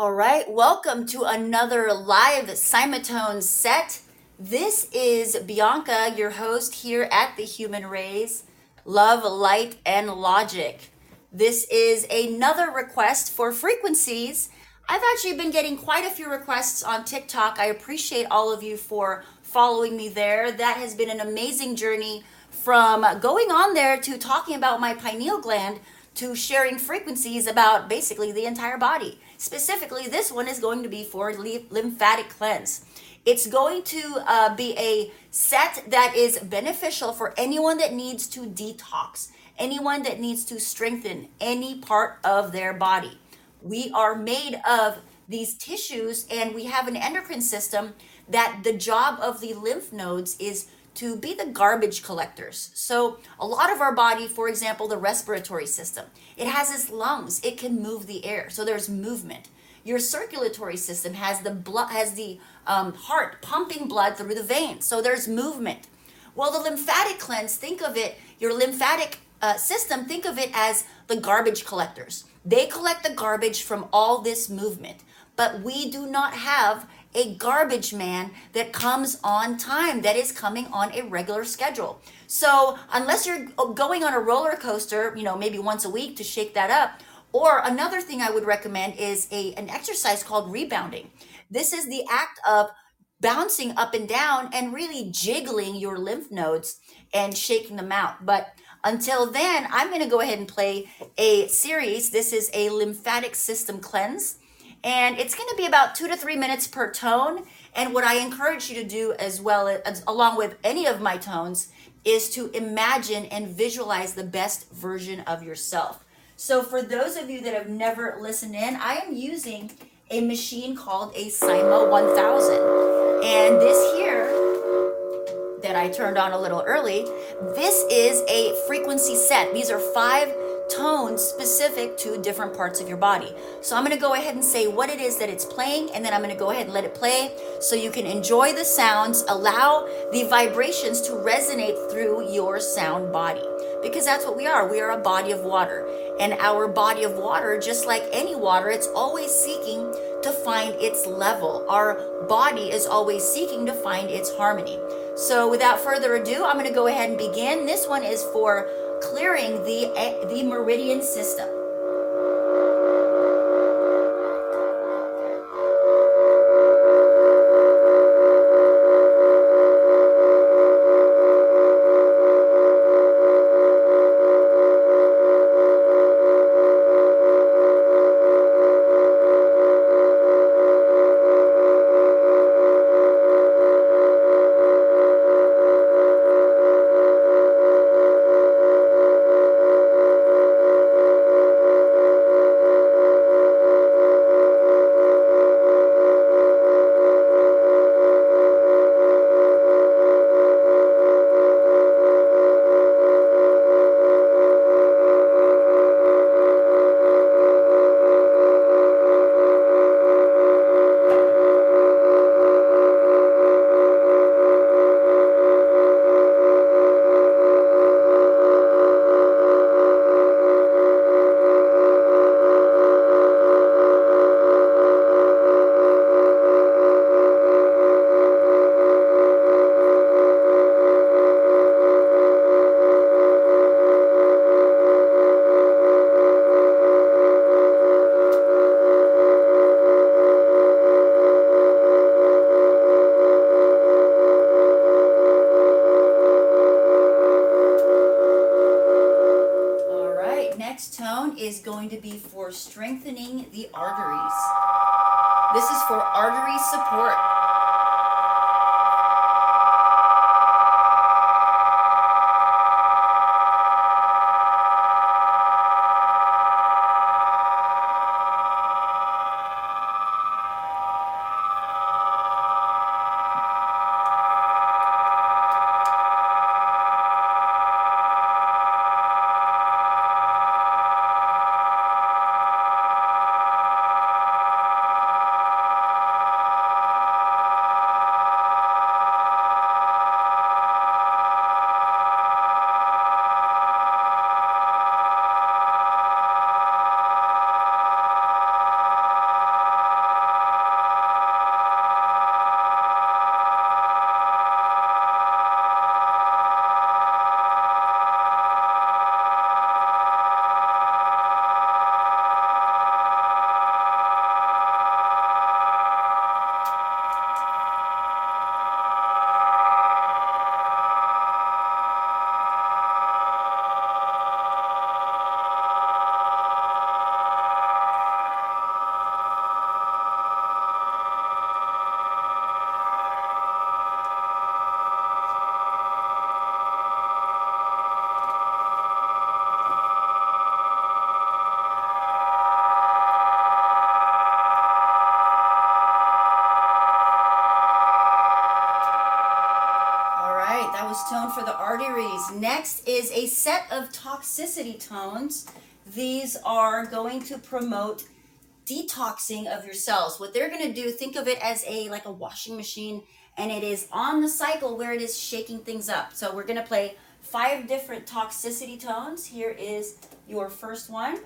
All right, welcome to another live Cymatone set. This is Bianca, your host here at the Human Rays, Love, Light, and Logic. This is another request for frequencies. I've actually been getting quite a few requests on TikTok. I appreciate all of you for following me there. That has been an amazing journey from going on there to talking about my pineal gland to sharing frequencies about basically the entire body. Specifically, this one is going to be for lymphatic cleanse. It's going to uh, be a set that is beneficial for anyone that needs to detox, anyone that needs to strengthen any part of their body. We are made of these tissues and we have an endocrine system that the job of the lymph nodes is to be the garbage collectors. So, a lot of our body, for example, the respiratory system, it has its lungs, it can move the air. So, there's movement. Your circulatory system has the blood, has the um, heart pumping blood through the veins. So, there's movement. Well, the lymphatic cleanse, think of it, your lymphatic uh, system, think of it as the garbage collectors. They collect the garbage from all this movement, but we do not have a garbage man that comes on time, that is coming on a regular schedule. So, unless you're going on a roller coaster, you know, maybe once a week to shake that up, or another thing I would recommend is a an exercise called rebounding. This is the act of bouncing up and down and really jiggling your lymph nodes and shaking them out. But until then, I'm going to go ahead and play a series. This is a lymphatic system cleanse and it's going to be about two to three minutes per tone. And what I encourage you to do as well, as, along with any of my tones, is to imagine and visualize the best version of yourself. So, for those of you that have never listened in, I am using a machine called a Cyma 1000. And this here, that I turned on a little early, this is a frequency set. These are five tones specific to different parts of your body. So I'm going to go ahead and say what it is that it's playing, and then I'm going to go ahead and let it play so you can enjoy the sounds, allow the vibrations to resonate through your sound body. Because that's what we are. We are a body of water. And our body of water, just like any water, it's always seeking to find its level. Our body is always seeking to find its harmony. So without further ado, I'm going to go ahead and begin. This one is for clearing the, the meridian system. For the arteries. Next is a set of toxicity tones. These are going to promote detoxing of your cells. What they're going to do, think of it as a like a washing machine and it is on the cycle where it is shaking things up. So we're going to play five different toxicity tones. Here is your first one.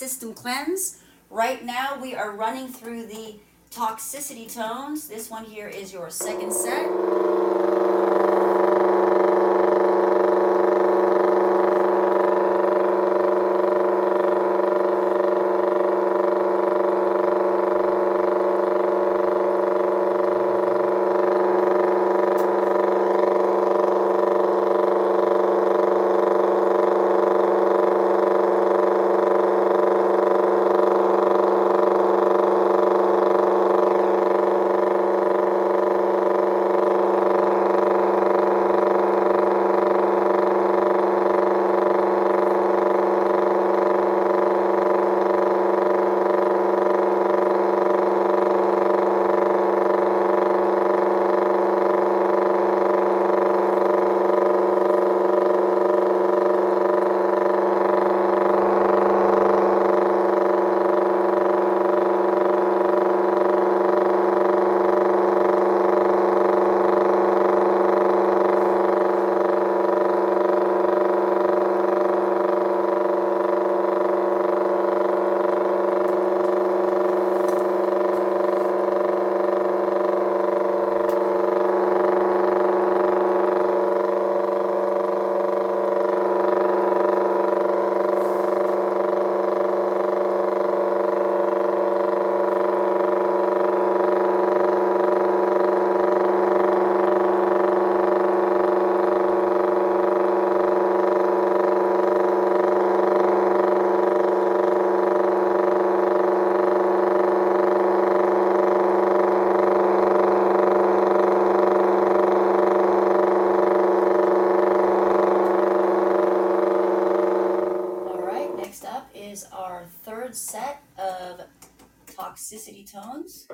System cleanse. Right now, we are running through the toxicity tones. This one here is your second set. Toxicity tones.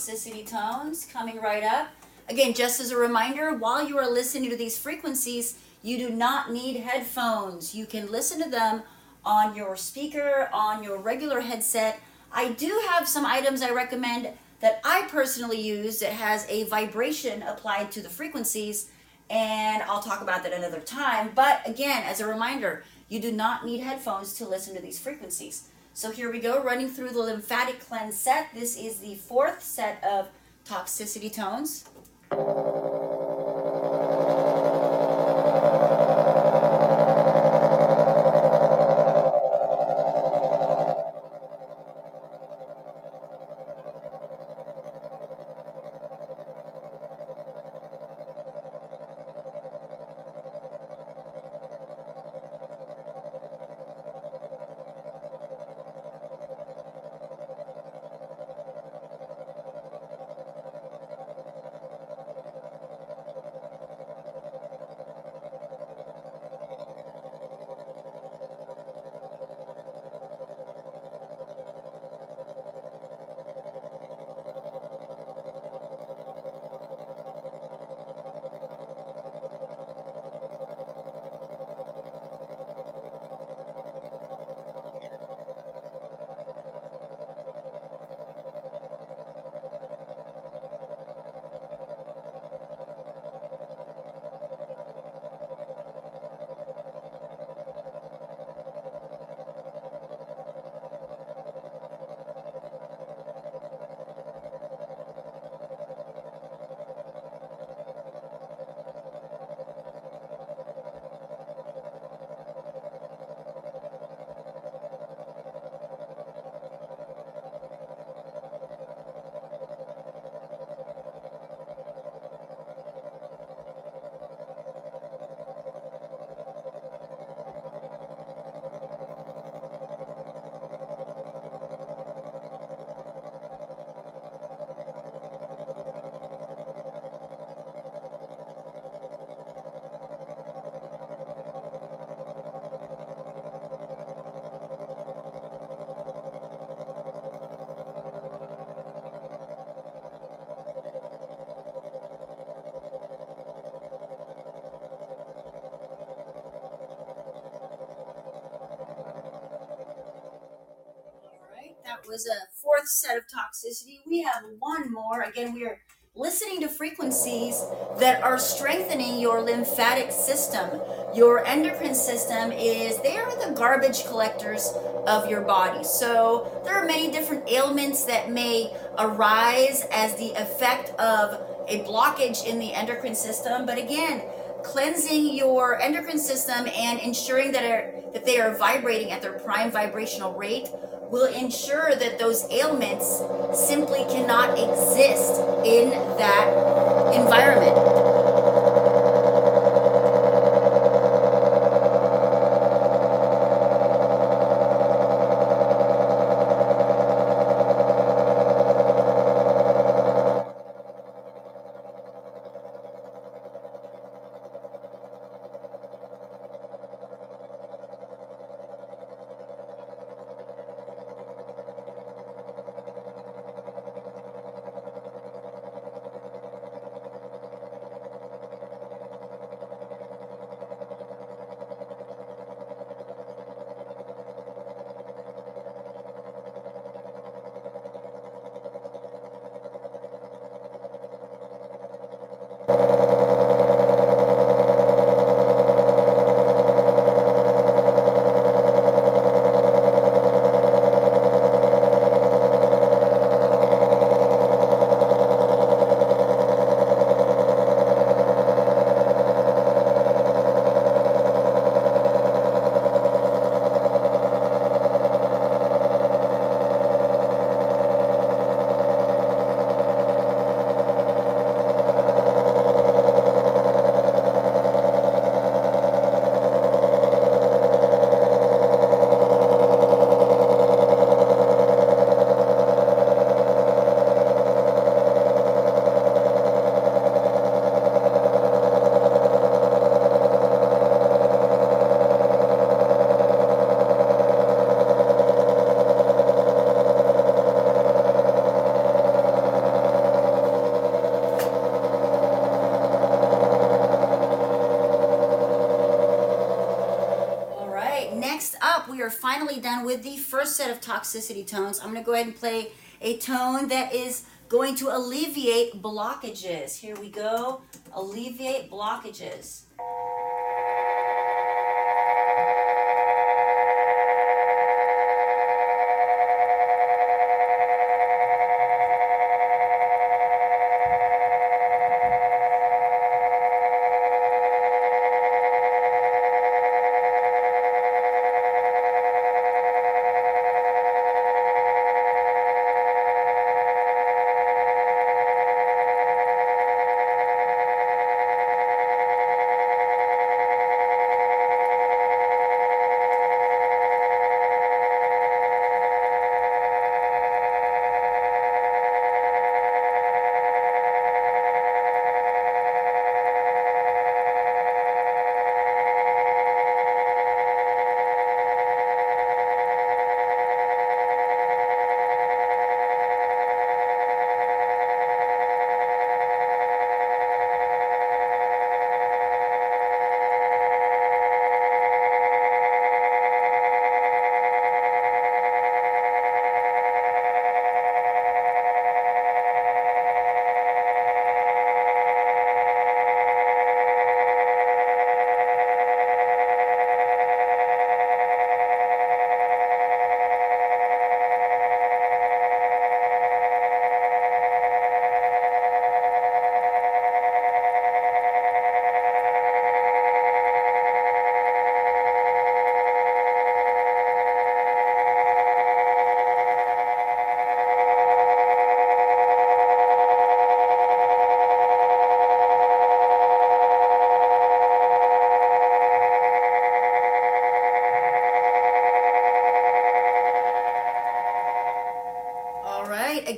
Toxicity tones coming right up. Again, just as a reminder, while you are listening to these frequencies, you do not need headphones. You can listen to them on your speaker, on your regular headset. I do have some items I recommend that I personally use that has a vibration applied to the frequencies, and I'll talk about that another time. But again, as a reminder, you do not need headphones to listen to these frequencies. So here we go, running through the lymphatic cleanse set. This is the fourth set of toxicity tones. That was a fourth set of toxicity. We have one more. Again, we are listening to frequencies that are strengthening your lymphatic system. Your endocrine system is, they are the garbage collectors of your body. So there are many different ailments that may arise as the effect of a blockage in the endocrine system. But again, cleansing your endocrine system and ensuring that, are, that they are vibrating at their prime vibrational rate will ensure that those ailments simply cannot exist in that environment. We are finally done with the first set of toxicity tones. I'm going to go ahead and play a tone that is going to alleviate blockages. Here we go. Alleviate blockages.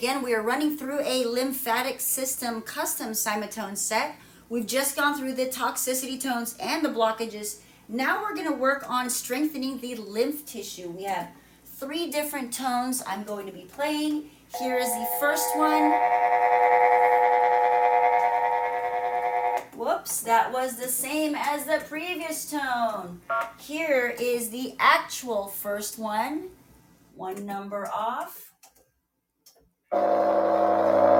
Again, we are running through a lymphatic system custom Cymatone set. We've just gone through the toxicity tones and the blockages. Now we're going to work on strengthening the lymph tissue. We have three different tones I'm going to be playing. Here is the first one. Whoops, that was the same as the previous tone. Here is the actual first one. One number off. 何?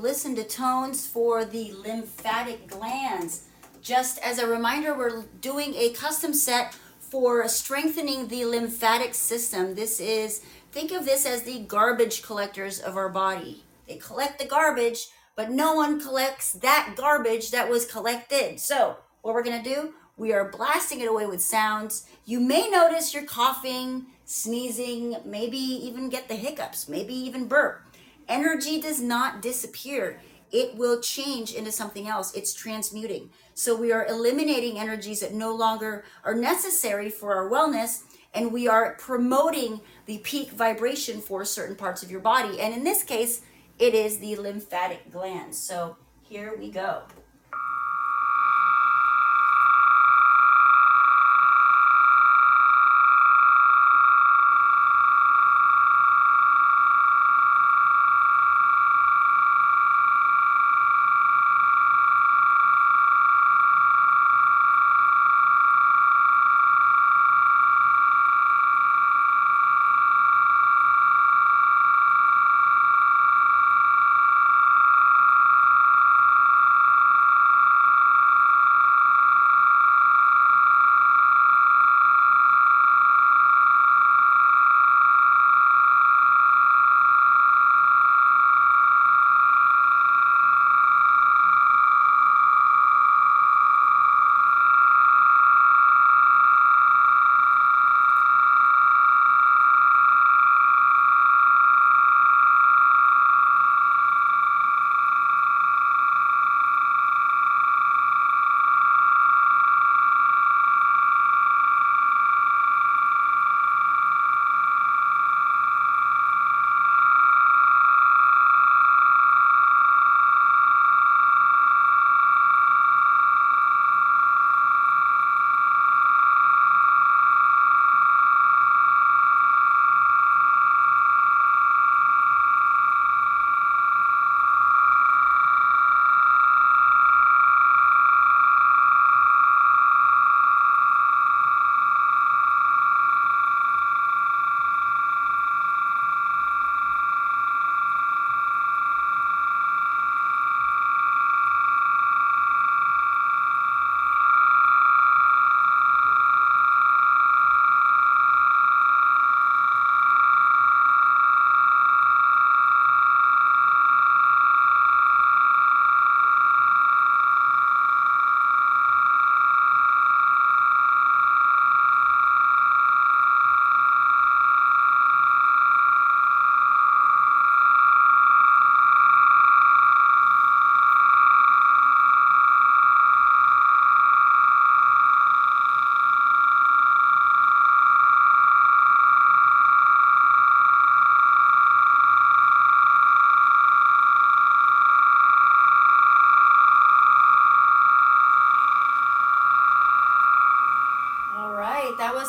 Listen to tones for the lymphatic glands. Just as a reminder, we're doing a custom set for strengthening the lymphatic system. This is, think of this as the garbage collectors of our body. They collect the garbage, but no one collects that garbage that was collected. So, what we're gonna do, we are blasting it away with sounds. You may notice you're coughing, sneezing, maybe even get the hiccups, maybe even burp. Energy does not disappear. It will change into something else. It's transmuting. So we are eliminating energies that no longer are necessary for our wellness and we are promoting the peak vibration for certain parts of your body. And in this case, it is the lymphatic glands. So here we go.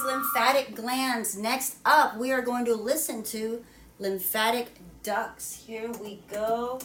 Lymphatic glands. Next up, we are going to listen to lymphatic ducts. Here we go.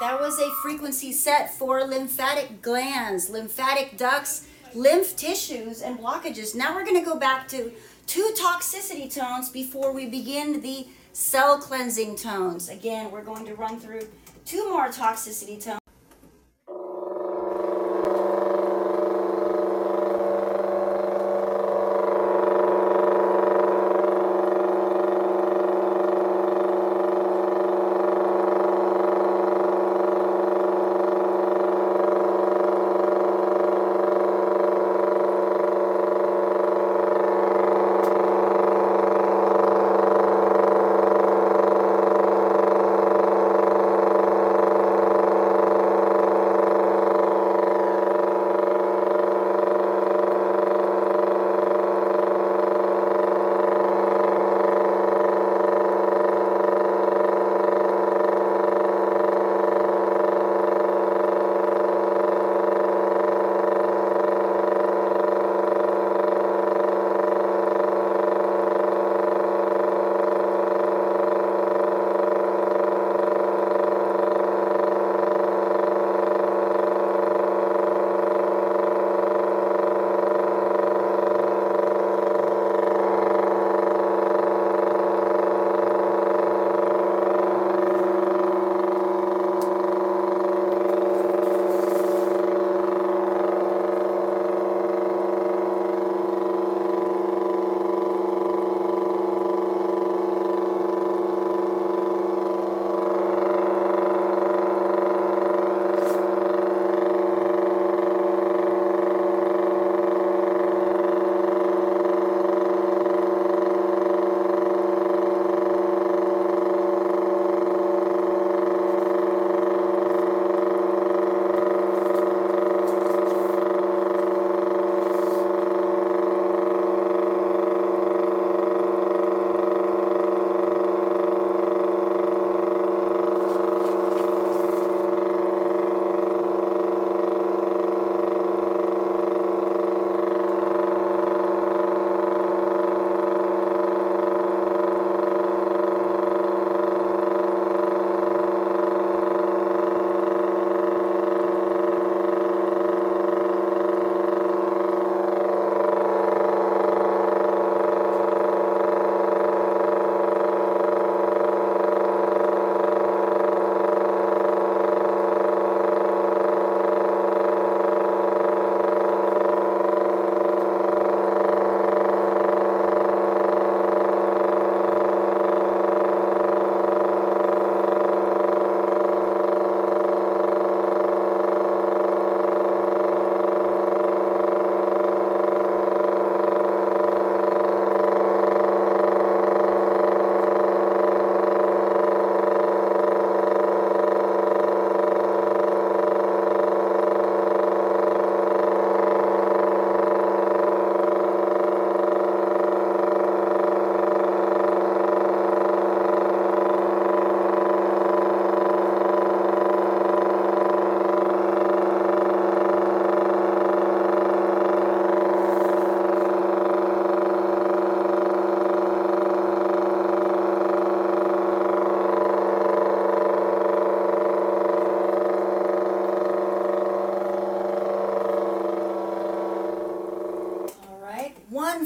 That was a frequency set for lymphatic glands, lymphatic ducts, lymph tissues, and blockages. Now we're going to go back to two toxicity tones before we begin the cell cleansing tones. Again, we're going to run through two more toxicity tones.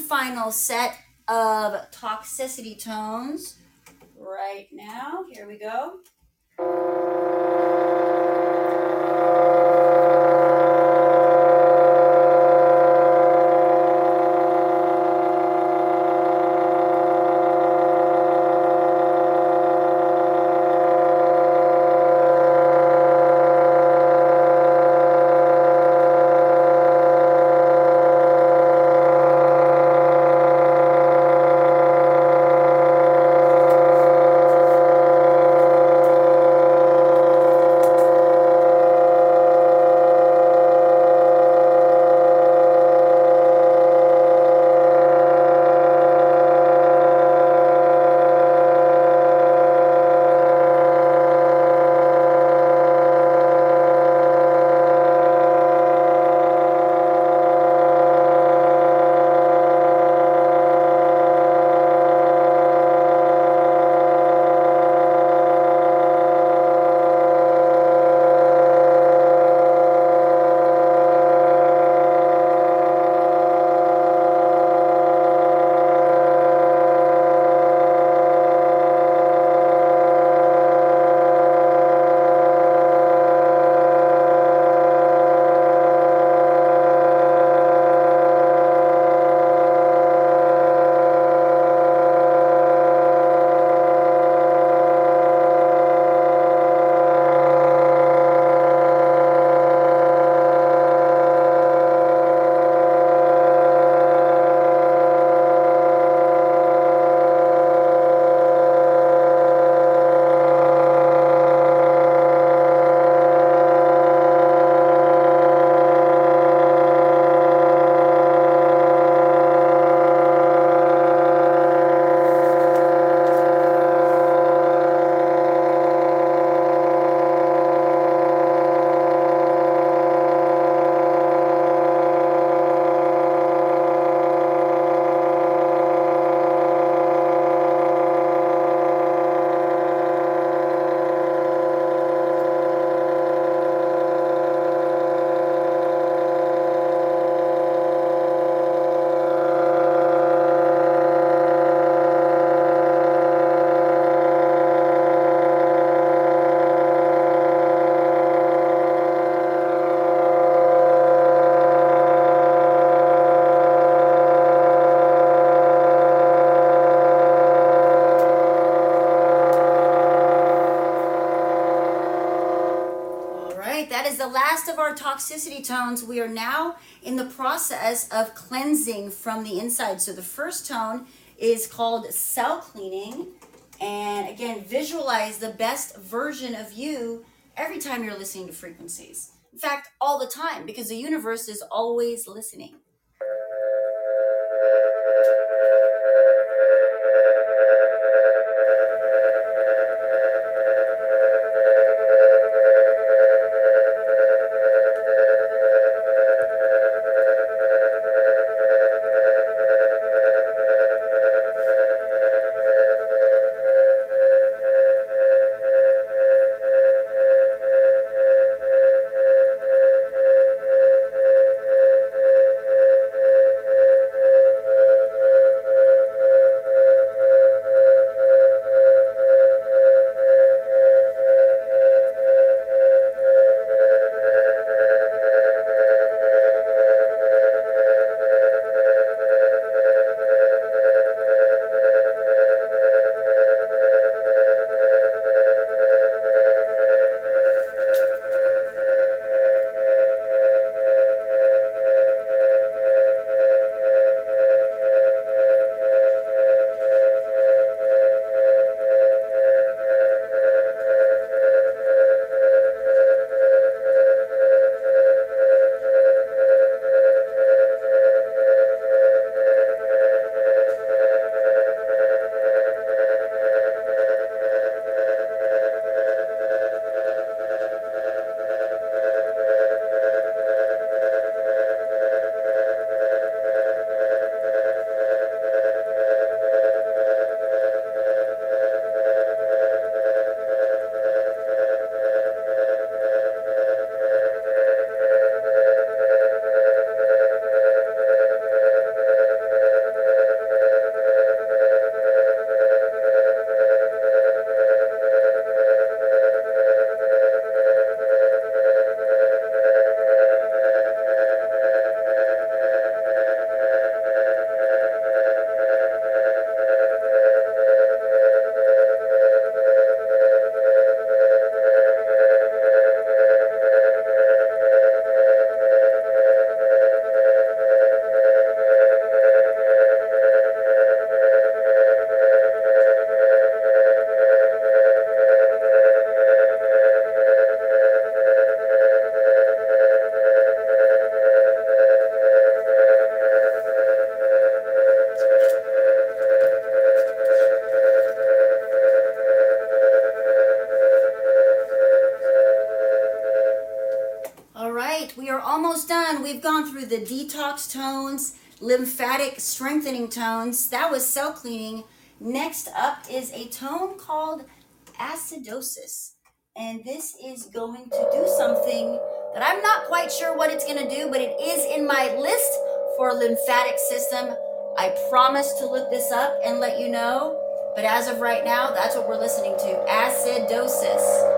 Final set of toxicity tones toxicity tones, we are now in the process of cleansing from the inside. So the first tone is called cell cleaning. And again, visualize the best version of you every time you're listening to frequencies. In fact, all the time, because the universe is always listening. The detox tones, lymphatic strengthening tones. That was cell cleaning. Next up is a tone called acidosis. And this is going to do something that I'm not quite sure what it's going to do, but it is in my list for lymphatic system. I promise to look this up and let you know. But as of right now, that's what we're listening to acidosis.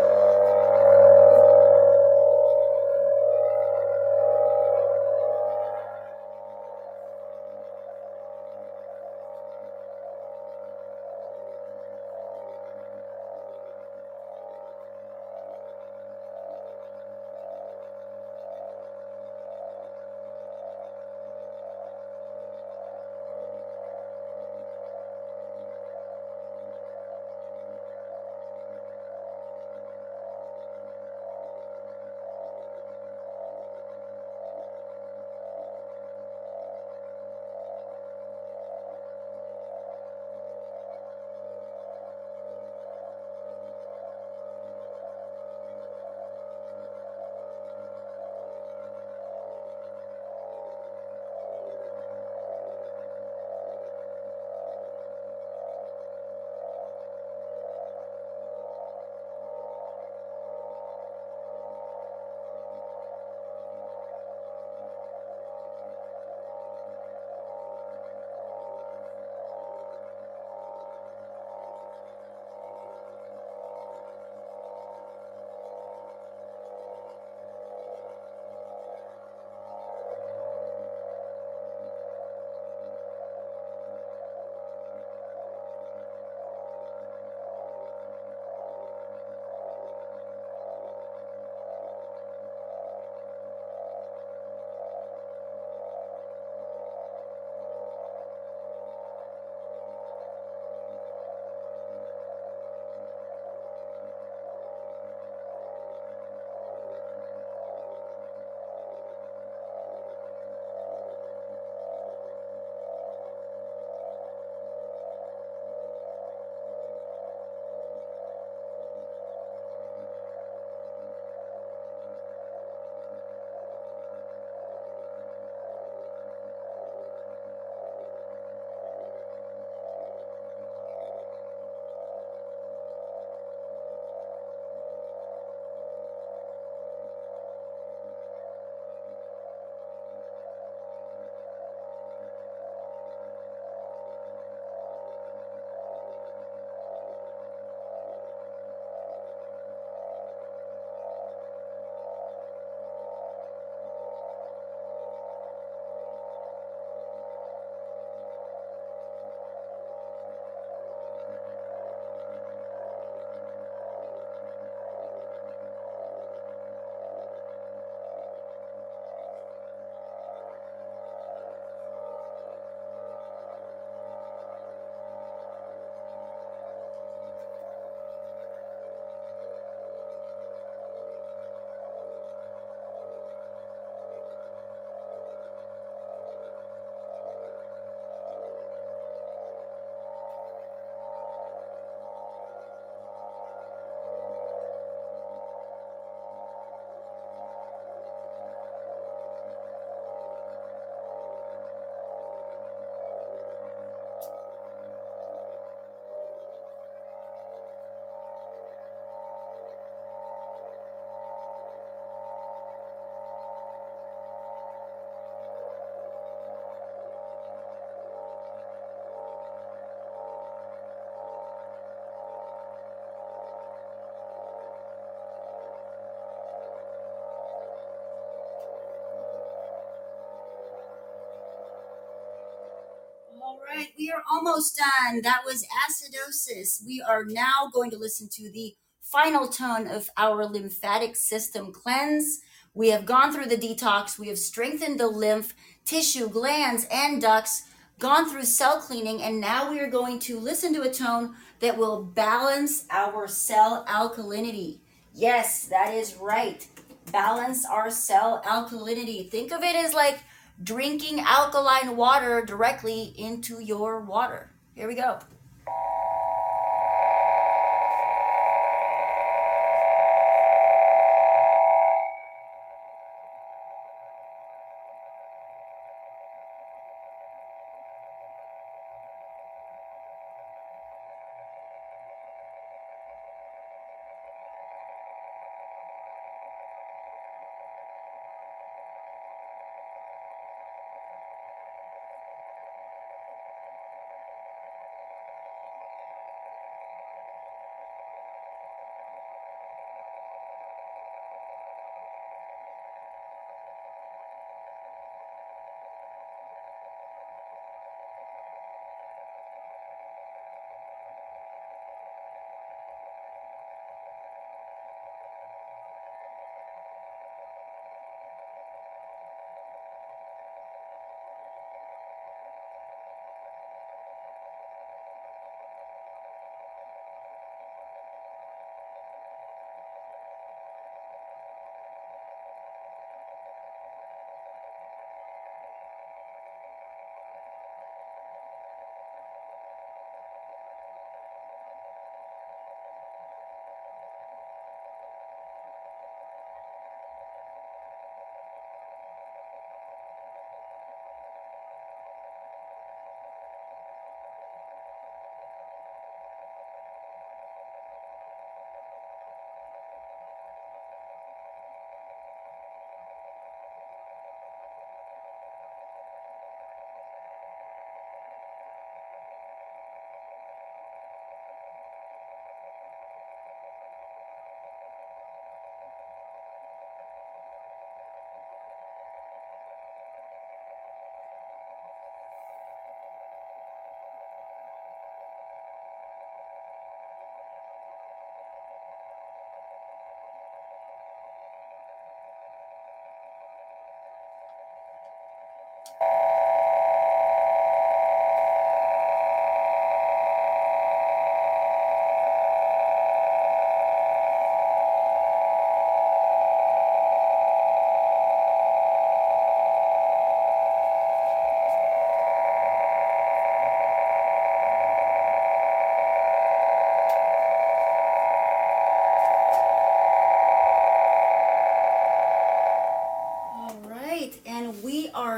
Right, we are almost done. That was acidosis. We are now going to listen to the final tone of our lymphatic system cleanse. We have gone through the detox, we have strengthened the lymph, tissue, glands, and ducts, gone through cell cleaning, and now we are going to listen to a tone that will balance our cell alkalinity. Yes, that is right. Balance our cell alkalinity. Think of it as like drinking alkaline water directly into your water. Here we go.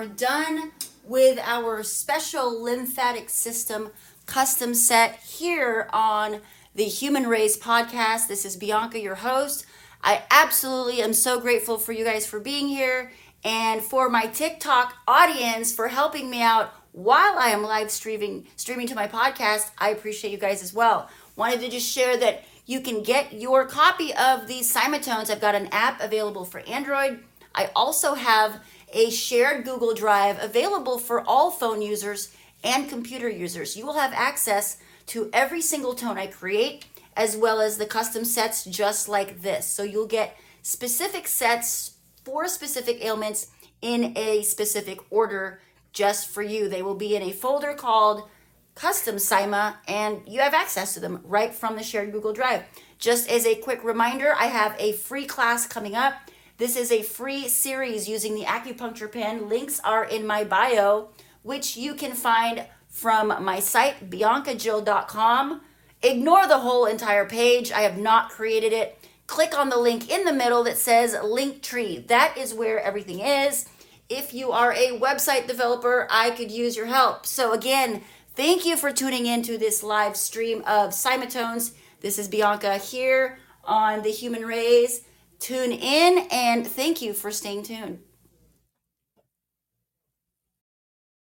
Are done with our special lymphatic system custom set here on the Human Race podcast. This is Bianca, your host. I absolutely am so grateful for you guys for being here and for my TikTok audience for helping me out while I am live streaming streaming to my podcast. I appreciate you guys as well. Wanted to just share that you can get your copy of these Cymatones. I've got an app available for Android. I also have a shared Google Drive available for all phone users and computer users. You will have access to every single tone I create, as well as the custom sets just like this. So you'll get specific sets for specific ailments in a specific order just for you. They will be in a folder called Custom Sima, and you have access to them right from the shared Google Drive. Just as a quick reminder, I have a free class coming up. This is a free series using the acupuncture pen. Links are in my bio, which you can find from my site, biancajill.com. Ignore the whole entire page. I have not created it. Click on the link in the middle that says Linktree. That is where everything is. If you are a website developer, I could use your help. So, again, thank you for tuning in to this live stream of Cymatones. This is Bianca here on the Human Rays. Tune in and thank you for staying tuned.